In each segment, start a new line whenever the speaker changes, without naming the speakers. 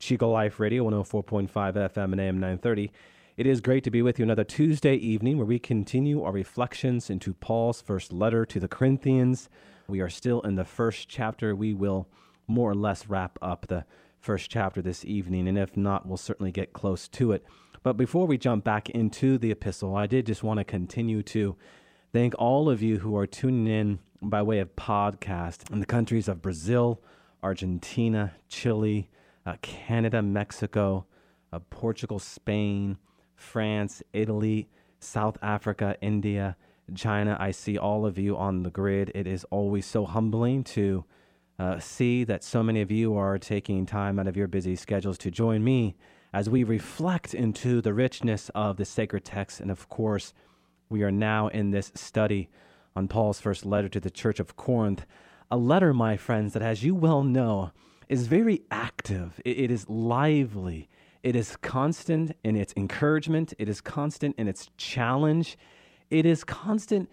Chico Life Radio 104.5 FM and AM 930. It is great to be with you another Tuesday evening where we continue our reflections into Paul's first letter to the Corinthians. We are still in the first chapter. We will more or less wrap up the first chapter this evening, and if not, we'll certainly get close to it. But before we jump back into the epistle, I did just want to continue to thank all of you who are tuning in by way of podcast in the countries of Brazil, Argentina, Chile, uh, Canada, Mexico, uh, Portugal, Spain, France, Italy, South Africa, India, China. I see all of you on the grid. It is always so humbling to uh, see that so many of you are taking time out of your busy schedules to join me as we reflect into the richness of the sacred text. And of course, we are now in this study on Paul's first letter to the church of Corinth. A letter, my friends, that, as you well know, is very active, it, it is lively, it is constant in its encouragement, it is constant in its challenge, it is constant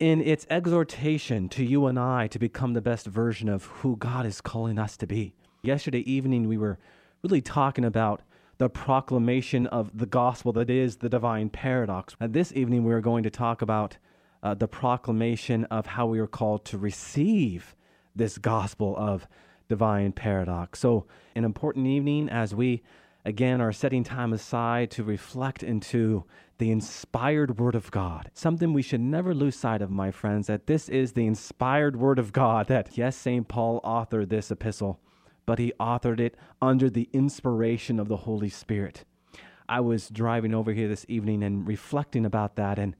in its exhortation to you and I to become the best version of who God is calling us to be. Yesterday evening, we were really talking about the proclamation of the gospel that is the divine paradox. And this evening, we are going to talk about uh, the proclamation of how we are called to receive this gospel of divine paradox. So, an important evening as we again are setting time aside to reflect into the inspired Word of God. Something we should never lose sight of, my friends, that this is the inspired Word of God. That, yes, St. Paul authored this epistle, but he authored it under the inspiration of the Holy Spirit. I was driving over here this evening and reflecting about that and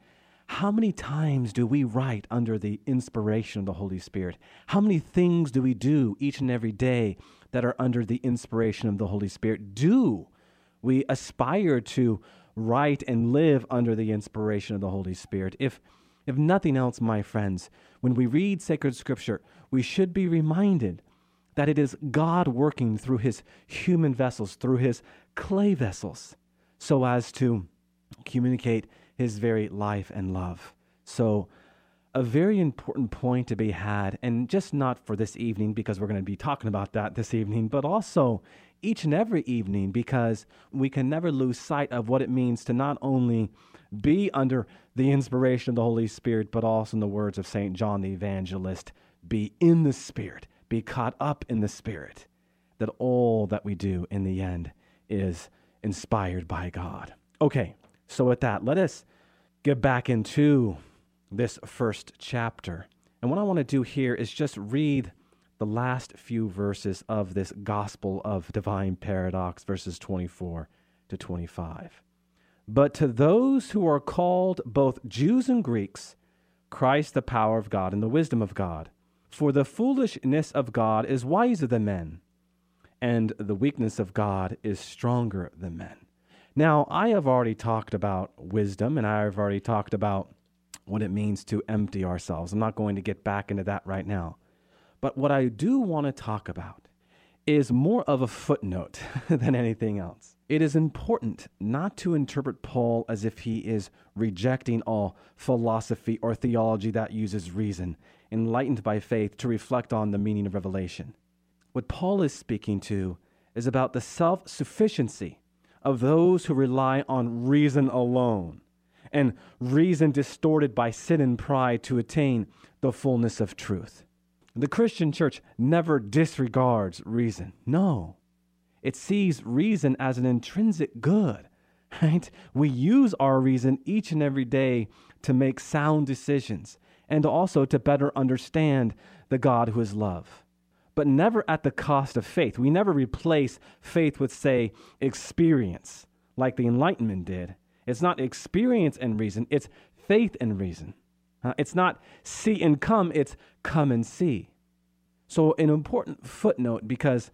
how many times do we write under the inspiration of the Holy Spirit? How many things do we do each and every day that are under the inspiration of the Holy Spirit? Do we aspire to write and live under the inspiration of the Holy Spirit? If if nothing else, my friends, when we read sacred scripture, we should be reminded that it is God working through his human vessels, through his clay vessels, so as to communicate his very life and love. So, a very important point to be had, and just not for this evening, because we're going to be talking about that this evening, but also each and every evening, because we can never lose sight of what it means to not only be under the inspiration of the Holy Spirit, but also, in the words of St. John the Evangelist, be in the Spirit, be caught up in the Spirit, that all that we do in the end is inspired by God. Okay, so, with that, let us get back into this first chapter. And what I want to do here is just read the last few verses of this Gospel of Divine Paradox, verses 24 to 25. But to those who are called both Jews and Greeks, Christ the power of God and the wisdom of God. For the foolishness of God is wiser than men, and the weakness of God is stronger than men. Now, I have already talked about wisdom and I have already talked about what it means to empty ourselves. I'm not going to get back into that right now. But what I do want to talk about is more of a footnote than anything else. It is important not to interpret Paul as if he is rejecting all philosophy or theology that uses reason, enlightened by faith, to reflect on the meaning of revelation. What Paul is speaking to is about the self sufficiency of those who rely on reason alone and reason distorted by sin and pride to attain the fullness of truth. The Christian church never disregards reason. No. It sees reason as an intrinsic good, right? We use our reason each and every day to make sound decisions and also to better understand the God who is love but never at the cost of faith. We never replace faith with, say, experience, like the Enlightenment did. It's not experience and reason, it's faith and reason. Uh, it's not see and come, it's come and see. So, an important footnote because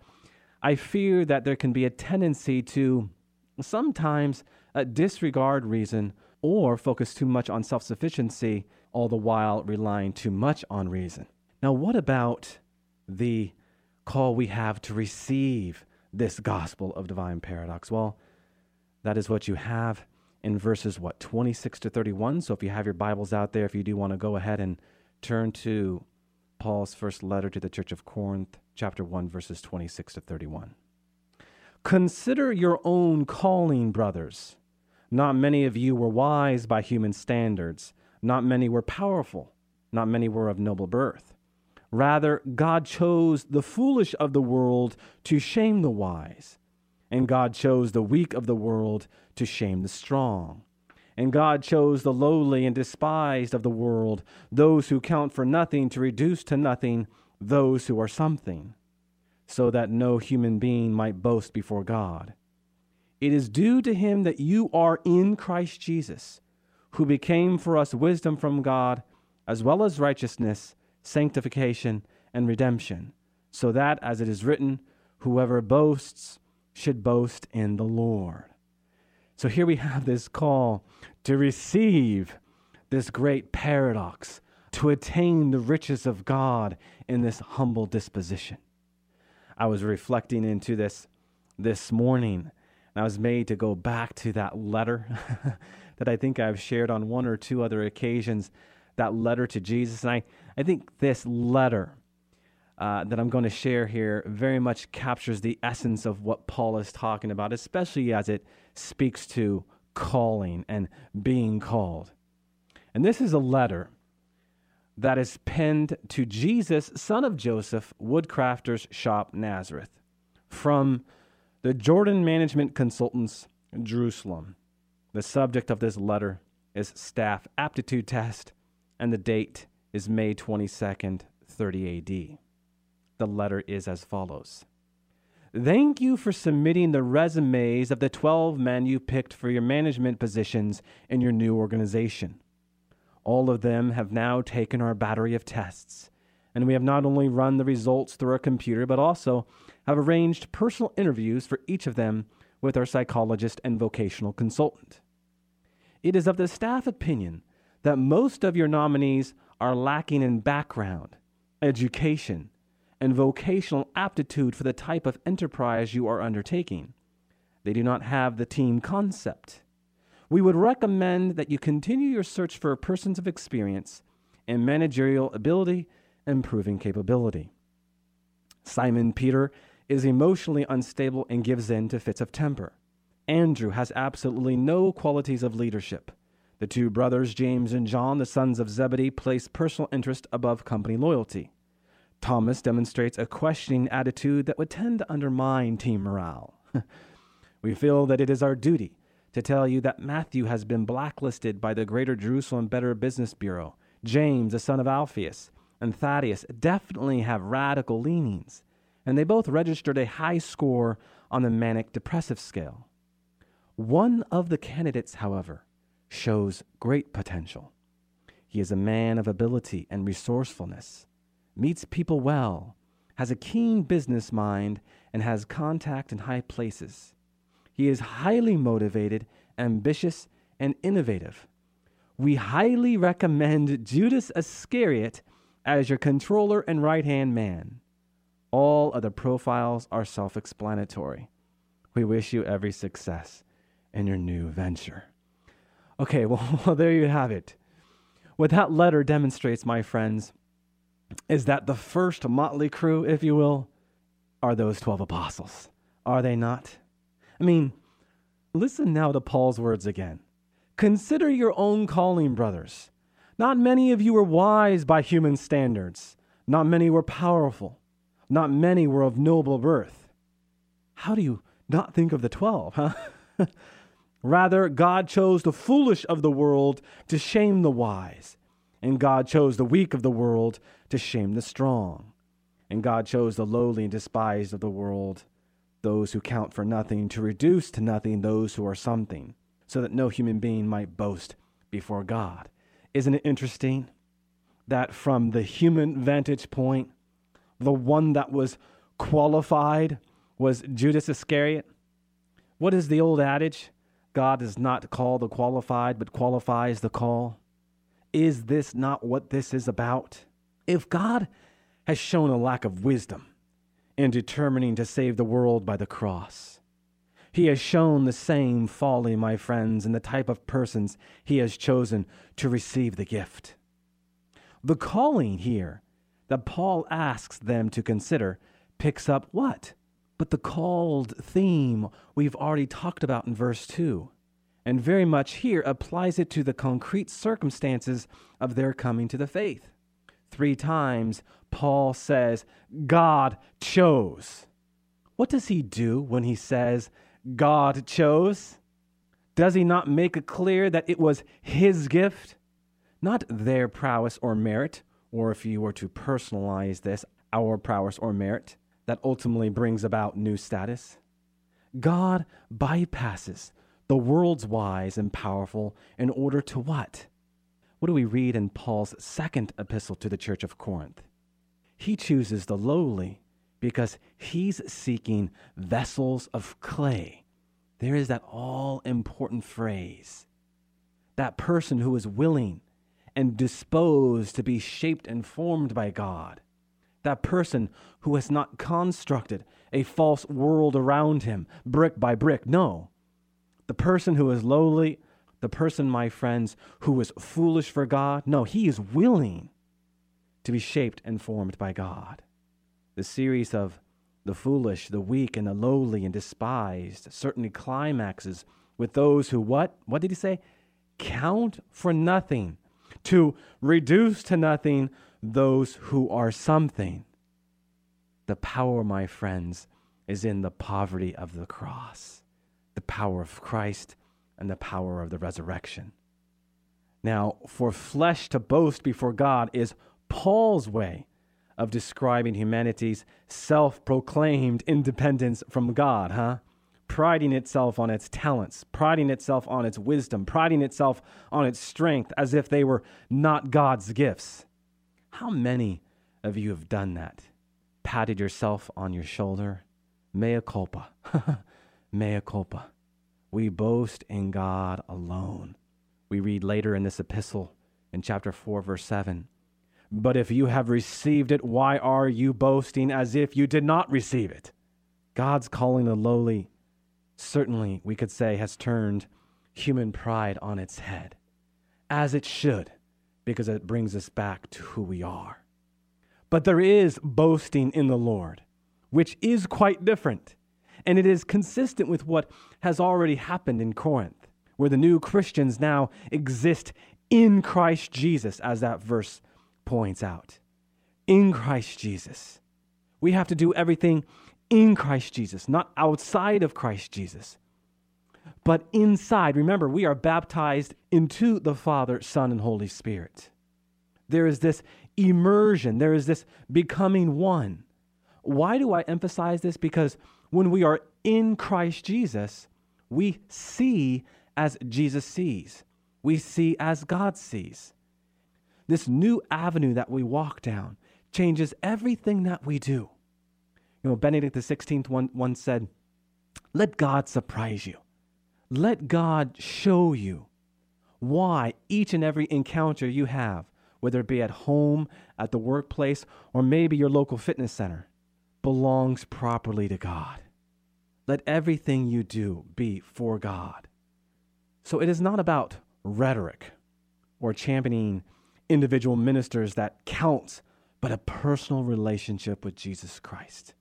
I fear that there can be a tendency to sometimes uh, disregard reason or focus too much on self sufficiency, all the while relying too much on reason. Now, what about the call we have to receive this gospel of divine paradox? Well, that is what you have in verses what 26 to 31. So if you have your Bibles out there, if you do want to go ahead and turn to Paul's first letter to the church of Corinth, chapter 1 verses 26 to 31. Consider your own calling, brothers. Not many of you were wise by human standards. Not many were powerful. Not many were of noble birth. Rather, God chose the foolish of the world to shame the wise. And God chose the weak of the world to shame the strong. And God chose the lowly and despised of the world, those who count for nothing, to reduce to nothing those who are something so that no human being might boast before God. It is due to him that you are in Christ Jesus, who became for us wisdom from God, as well as righteousness, sanctification, and redemption, so that, as it is written, whoever boasts should boast in the Lord. So here we have this call to receive this great paradox, to attain the riches of God in this humble disposition. I was reflecting into this this morning. And I was made to go back to that letter that I think I've shared on one or two other occasions, that letter to Jesus. And I, I think this letter uh, that I'm going to share here very much captures the essence of what Paul is talking about, especially as it speaks to calling and being called. And this is a letter that is penned to Jesus, son of Joseph, woodcrafter's shop, Nazareth, from the Jordan Management Consultants, Jerusalem. The subject of this letter is staff aptitude test, and the date is May 22nd, 30 AD. The letter is as follows Thank you for submitting the resumes of the 12 men you picked for your management positions in your new organization. All of them have now taken our battery of tests, and we have not only run the results through our computer, but also have arranged personal interviews for each of them with our psychologist and vocational consultant. It is of the staff opinion that most of your nominees are lacking in background, education, and vocational aptitude for the type of enterprise you are undertaking. They do not have the team concept we would recommend that you continue your search for persons of experience and managerial ability and proving capability. Simon Peter is emotionally unstable and gives in to fits of temper. Andrew has absolutely no qualities of leadership. The two brothers, James and John, the sons of Zebedee, place personal interest above company loyalty. Thomas demonstrates a questioning attitude that would tend to undermine team morale. we feel that it is our duty to tell you that Matthew has been blacklisted by the Greater Jerusalem Better Business Bureau. James, the son of Alphaeus, and Thaddeus definitely have radical leanings, and they both registered a high score on the manic depressive scale. One of the candidates, however, shows great potential. He is a man of ability and resourcefulness, meets people well, has a keen business mind, and has contact in high places. He is highly motivated, ambitious, and innovative. We highly recommend Judas Iscariot as your controller and right hand man. All other profiles are self explanatory. We wish you every success in your new venture. Okay, well, well, there you have it. What that letter demonstrates, my friends, is that the first motley crew, if you will, are those 12 apostles. Are they not? I mean, listen now to Paul's words again. Consider your own calling, brothers. Not many of you were wise by human standards. Not many were powerful. Not many were of noble birth. How do you not think of the twelve, huh? Rather, God chose the foolish of the world to shame the wise, and God chose the weak of the world to shame the strong, and God chose the lowly and despised of the world those who count for nothing, to reduce to nothing those who are something, so that no human being might boast before God. Isn't it interesting that from the human vantage point, the one that was qualified Was Judas Iscariot? What is the old adage? God does not call the qualified, but qualifies the call. Is this not what this is about? If God has shown a lack of wisdom in determining to save the world by the cross, he has shown the same folly, my friends, in the type of persons he has chosen to receive the gift. The calling here that Paul asks them to consider picks up what? But the called theme we've already talked about in verse 2, and very much here applies it to the concrete circumstances of their coming to the faith. Three times, Paul says, God chose. What does he do when he says, God chose? Does he not make it clear that it was his gift? Not their prowess or merit, or if you were to personalize this, our prowess or merit that ultimately brings about new status. God bypasses the world's wise and powerful in order to what? What do we read in Paul's second epistle to the church of Corinth? He chooses the lowly because he's seeking vessels of clay. There is that all important phrase. That person who is willing and disposed to be shaped and formed by God that person who has not constructed a false world around him, brick by brick. No. The person who is lowly, the person, my friends, who is foolish for God, no, he is willing to be shaped and formed by God. The series of the foolish, the weak, and the lowly and despised certainly climaxes with those who what? What did he say? Count for nothing, to reduce to nothing those who are something. The power, my friends, is in the poverty of the cross, the power of Christ, and the power of the resurrection. Now, for flesh to boast before God is Paul's way of describing humanity's self proclaimed independence from God, huh? Priding itself on its talents, priding itself on its wisdom, priding itself on its strength as if they were not God's gifts. How many of you have done that? Patted yourself on your shoulder? Mea culpa. Mea culpa. We boast in God alone. We read later in this epistle in chapter 4, verse 7. But if you have received it, why are you boasting as if you did not receive it? God's calling the lowly, certainly, we could say, has turned human pride on its head, as it should because it brings us back to who we are. But there is boasting in the Lord, which is quite different. And it is consistent with what has already happened in Corinth, where the new Christians now exist in Christ Jesus, as that verse points out. In Christ Jesus. We have to do everything in Christ Jesus, not outside of Christ Jesus but inside. Remember, we are baptized into the Father, Son, and Holy Spirit. There is this immersion, there is this becoming one. Why do I emphasize this? Because when we are in Christ Jesus, we see as Jesus sees, we see as God sees. This new avenue that we walk down changes everything that we do. You know, Benedict XVI once said, Let God surprise you. Let God show you why each and every encounter you have, whether it be at home, at the workplace, or maybe your local fitness center, belongs properly to God. Let everything you do be for God. So it is not about rhetoric or championing individual ministers that counts, but a personal relationship with Jesus Christ.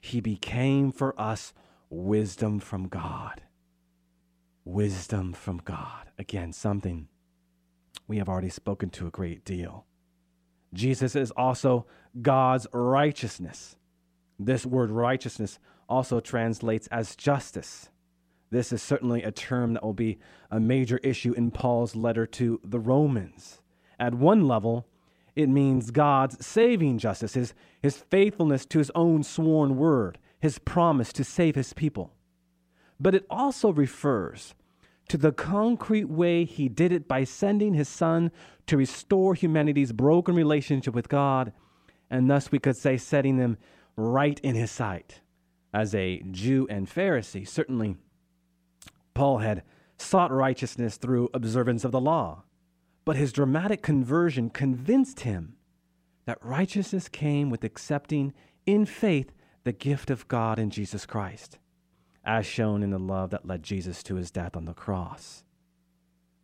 He became for us wisdom from God wisdom from God. Again, something we have already spoken to a great deal. Jesus is also God's righteousness. This word righteousness also translates as justice. This is certainly a term that will be a major issue in Paul's letter to the Romans. At one level, it means God's saving justice, his, his faithfulness to his own sworn word, his promise to save his people. But it also refers to the concrete way he did it by sending his son to restore humanity's broken relationship with God, and thus we could say setting them right in his sight. As a Jew and Pharisee, certainly Paul had sought righteousness through observance of the law, but his dramatic conversion convinced him that righteousness came with accepting in faith the gift of God in Jesus Christ, as shown in the love that led Jesus to his death on the cross.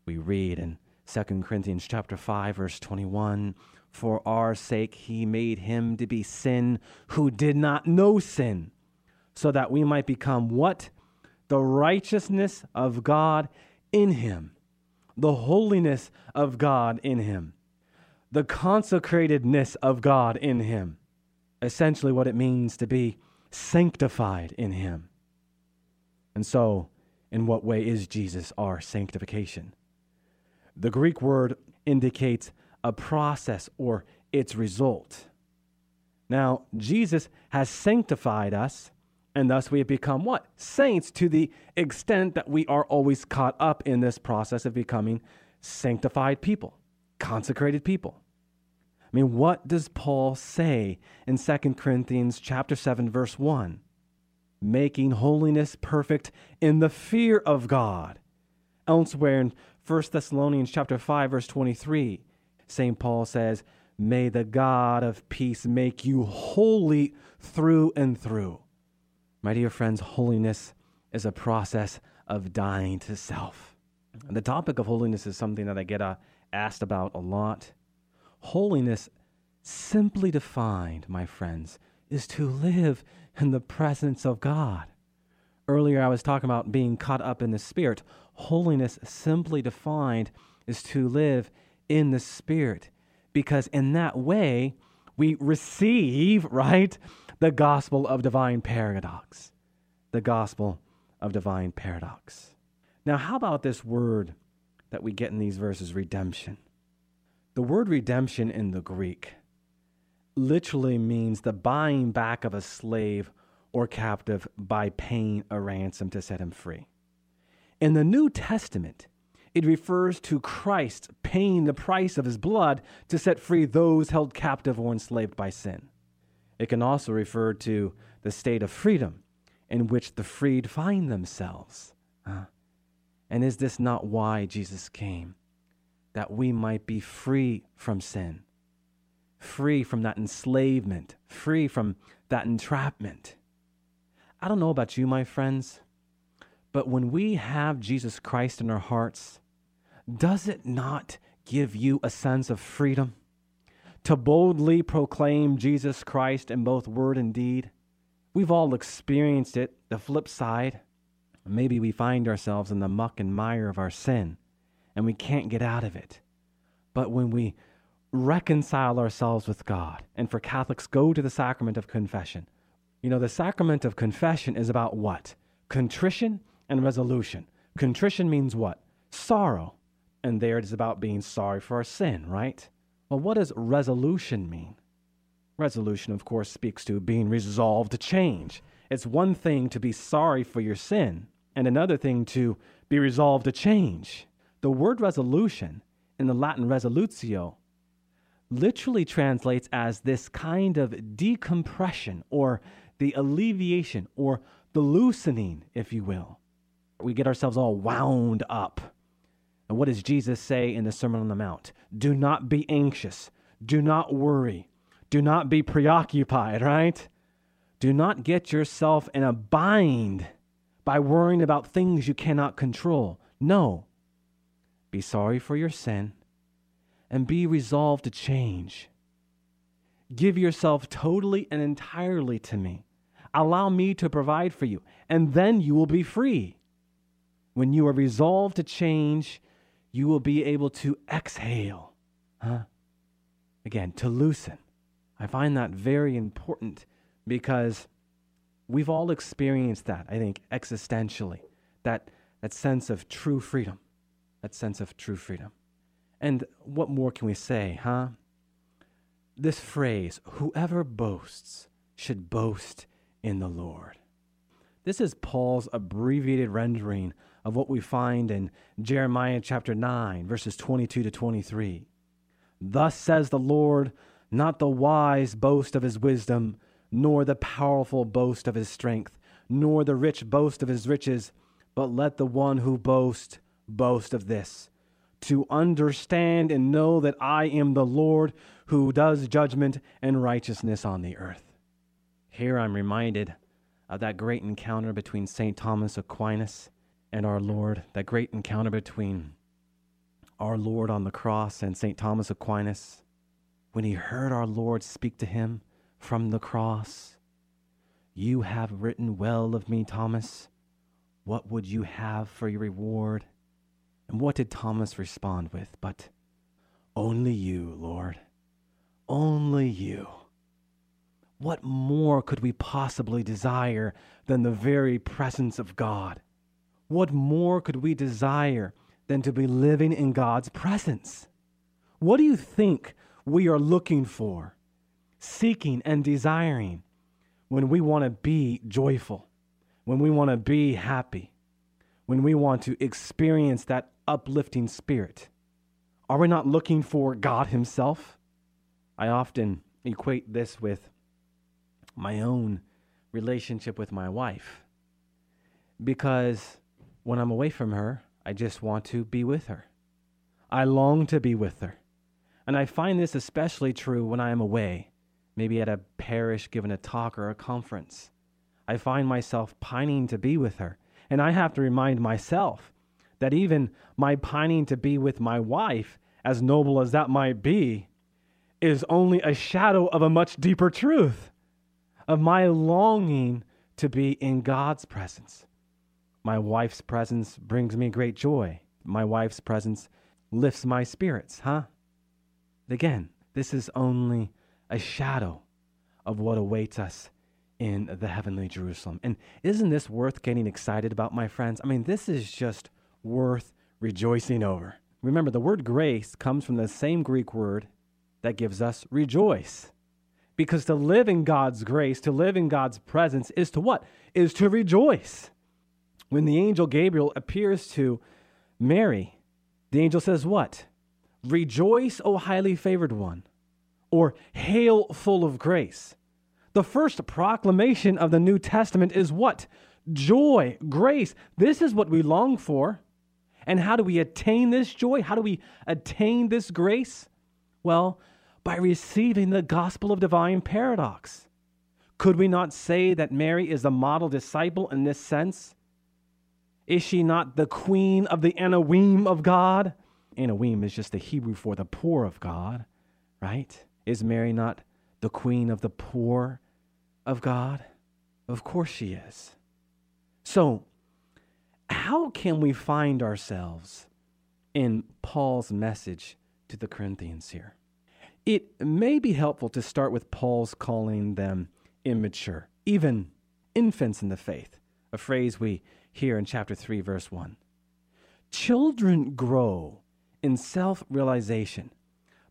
We read in 2 Corinthians chapter 5 verse 21, for our sake he made him to be sin who did not know sin, so that we might become what? The righteousness of God in him, the holiness of God in him, the consecratedness of God in him essentially what it means to be sanctified in Him. And so, in what way is Jesus our sanctification? The Greek word indicates a process or its result. Now, Jesus has sanctified us, and thus we have become what? Saints to the extent that we are always caught up in this process of becoming sanctified people, consecrated people. I mean, what does Paul say in 2 Corinthians chapter 7 verse 1? Making holiness perfect in the fear of God. Elsewhere in 1 Thessalonians chapter 5 verse 23, St. Paul says, "May the God of peace make you holy through and through." My dear friends, holiness is a process of dying to self. And the topic of holiness is something that I get uh, asked about a lot. Holiness, simply defined, my friends, is to live in the presence of God. Earlier, I was talking about being caught up in the Spirit. Holiness, simply defined, is to live in the Spirit, because in that way, we receive, right, the gospel of divine paradox. The gospel of divine paradox. Now, how about this word that we get in these verses, redemption? The word redemption in the Greek literally means the buying back of a slave or captive by paying a ransom to set him free. In the New Testament, it refers to Christ paying the price of his blood to set free those held captive or enslaved by sin. It can also refer to the state of freedom in which the freed find themselves. And is this not why Jesus came? that we might be free from sin, free from that enslavement, free from that entrapment. I don't know about you, my friends, but when we have Jesus Christ in our hearts, does it not give you a sense of freedom to boldly proclaim Jesus Christ in both word and deed? We've all experienced it, the flip side. Maybe we find ourselves in the muck and mire of our sin and we can't get out of it. But when we reconcile ourselves with God, and for Catholics, go to the sacrament of confession. You know, the sacrament of confession is about what? Contrition and resolution. Contrition means what? Sorrow. And there it is about being sorry for our sin, right? Well, what does resolution mean? Resolution, of course, speaks to being resolved to change. It's one thing to be sorry for your sin, and another thing to be resolved to change. The word resolution in the Latin resolutio literally translates as this kind of decompression or the alleviation or the loosening, if you will. We get ourselves all wound up. And what does Jesus say in the Sermon on the Mount? Do not be anxious. Do not worry. Do not be preoccupied, right? Do not get yourself in a bind by worrying about things you cannot control. No, be sorry for your sin, and be resolved to change. Give yourself totally and entirely to me. Allow me to provide for you, and then you will be free. When you are resolved to change, you will be able to exhale. Huh? Again, to loosen. I find that very important because we've all experienced that, I think, existentially, that, that sense of true freedom that sense of true freedom. And what more can we say, huh? This phrase, whoever boasts should boast in the Lord. This is Paul's abbreviated rendering of what we find in Jeremiah chapter 9, verses 22 to 23. Thus says the Lord, not the wise boast of his wisdom, nor the powerful boast of his strength, nor the rich boast of his riches, but let the one who boasts boast of this to understand and know that I am the Lord who does judgment and righteousness on the earth. Here I'm reminded of that great encounter between St. Thomas Aquinas and our Lord, that great encounter between our Lord on the cross and St. Thomas Aquinas, when he heard our Lord speak to him from the cross. You have written well of me, Thomas. What would you have for your reward? And what did Thomas respond with? But only you, Lord. Only you. What more could we possibly desire than the very presence of God? What more could we desire than to be living in God's presence? What do you think we are looking for, seeking, and desiring when we want to be joyful, when we want to be happy, when we want to experience that uplifting spirit? Are we not looking for God Himself? I often equate this with my own relationship with my wife because when I'm away from her, I just want to be with her. I long to be with her. And I find this especially true when I am away, maybe at a parish giving a talk or a conference. I find myself pining to be with her. And I have to remind myself that even my pining to be with my wife, as noble as that might be, is only a shadow of a much deeper truth of my longing to be in God's presence. My wife's presence brings me great joy. My wife's presence lifts my spirits, huh? Again, this is only a shadow of what awaits us in the heavenly Jerusalem. And isn't this worth getting excited about, my friends? I mean, this is just worth rejoicing over. Remember, the word grace comes from the same Greek word that gives us rejoice. Because to live in God's grace, to live in God's presence, is to what? Is to rejoice. When the angel Gabriel appears to Mary, the angel says, What? Rejoice, O highly favored one, or hail full of grace. The first proclamation of the New Testament is what? Joy, grace. This is what we long for. And how do we attain this joy? How do we attain this grace? Well, by receiving the gospel of divine paradox. Could we not say that Mary is a model disciple in this sense? Is she not the queen of the Anawim of God? Anawim is just the Hebrew for the poor of God, right? Is Mary not the queen of the poor of God? Of course she is. So, how can we find ourselves in Paul's message to the Corinthians here? It may be helpful to start with Paul's calling them immature, even infants in the faith, a phrase we hear in chapter 3, verse 1. Children grow in self realization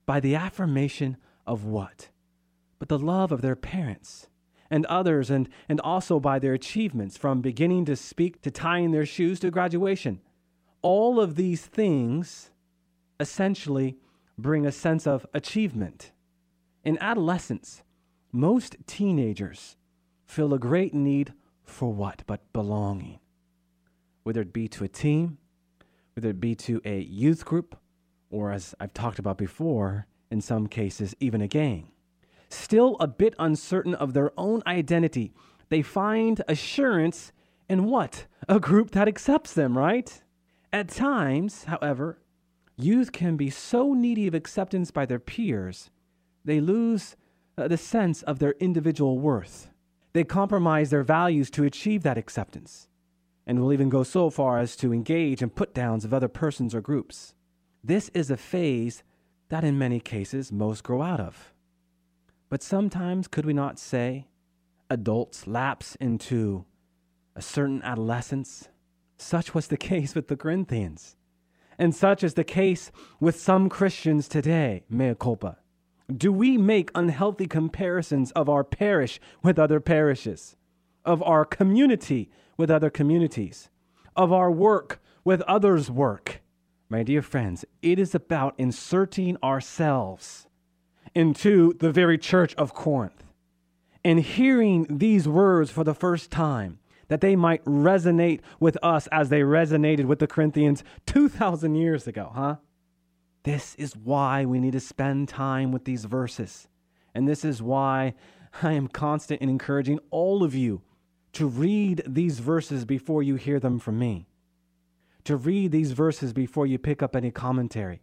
by the affirmation of what? But the love of their parents and others, and, and also by their achievements from beginning to speak to tying their shoes to graduation. All of these things essentially bring a sense of achievement. In adolescence, most teenagers feel a great need for what but belonging, whether it be to a team, whether it be to a youth group, or as I've talked about before, in some cases, even a gang still a bit uncertain of their own identity, they find assurance in what? A group that accepts them, right? At times, however, youth can be so needy of acceptance by their peers, they lose uh, the sense of their individual worth. They compromise their values to achieve that acceptance, and will even go so far as to engage in put downs of other persons or groups. This is a phase that, in many cases, most grow out of. But sometimes, could we not say, adults lapse into a certain adolescence? Such was the case with the Corinthians. And such is the case with some Christians today, mea culpa. Do we make unhealthy comparisons of our parish with other parishes, of our community with other communities, of our work with others' work? My dear friends, it is about inserting ourselves into the very church of Corinth and hearing these words for the first time, that they might resonate with us as they resonated with the Corinthians 2,000 years ago, huh? This is why we need to spend time with these verses. And this is why I am constant in encouraging all of you to read these verses before you hear them from me, to read these verses before you pick up any commentary.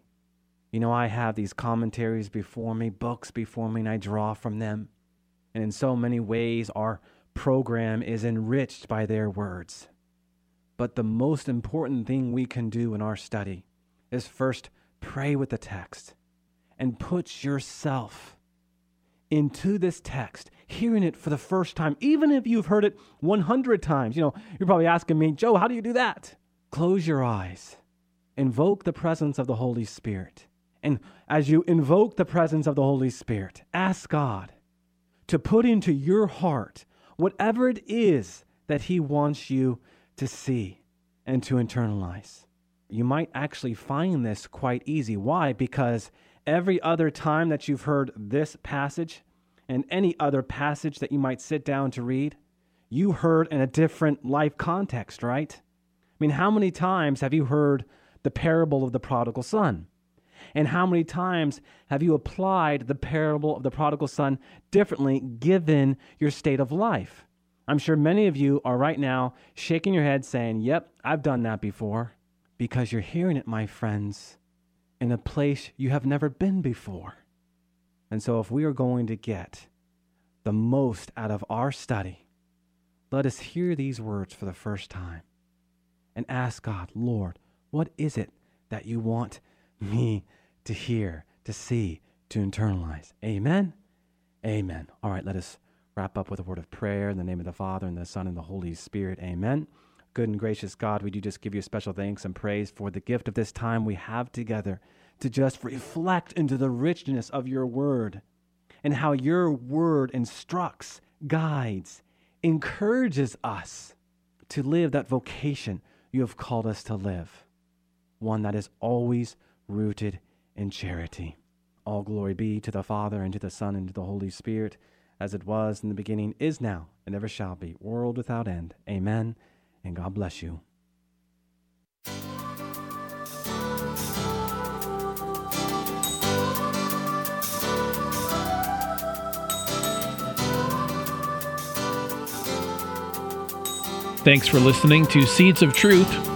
You know, I have these commentaries before me, books before me, and I draw from them. And in so many ways, our program is enriched by their words. But the most important thing we can do in our study is first pray with the text and put yourself into this text, hearing it for the first time, even if you've heard it 100 times. You know, you're probably asking me, Joe, how do you do that? Close your eyes, invoke the presence of the Holy Spirit. And as you invoke the presence of the Holy Spirit, ask God to put into your heart whatever it is that He wants you to see and to internalize. You might actually find this quite easy. Why? Because every other time that you've heard this passage and any other passage that you might sit down to read, you heard in a different life context, right? I mean, how many times have you heard the parable of the prodigal son? And how many times have you applied the parable of the prodigal son differently given your state of life? I'm sure many of you are right now shaking your head saying, Yep, I've done that before, because you're hearing it, my friends, in a place you have never been before. And so, if we are going to get the most out of our study, let us hear these words for the first time and ask God, Lord, what is it that you want me to hear, to see, to internalize. Amen. Amen. All right, let us wrap up with a word of prayer in the name of the Father and the Son and the Holy Spirit. Amen. Good and gracious God, we do just give you special thanks and praise for the gift of this time we have together to just reflect into the richness of your word and how your word instructs, guides, encourages us to live that vocation you have called us to live, one that is always rooted in charity. All glory be to the Father, and to the Son, and to the Holy Spirit, as it was in the beginning, is now, and ever shall be, world without end. Amen. And God bless you.
Thanks for listening to Seeds of Truth,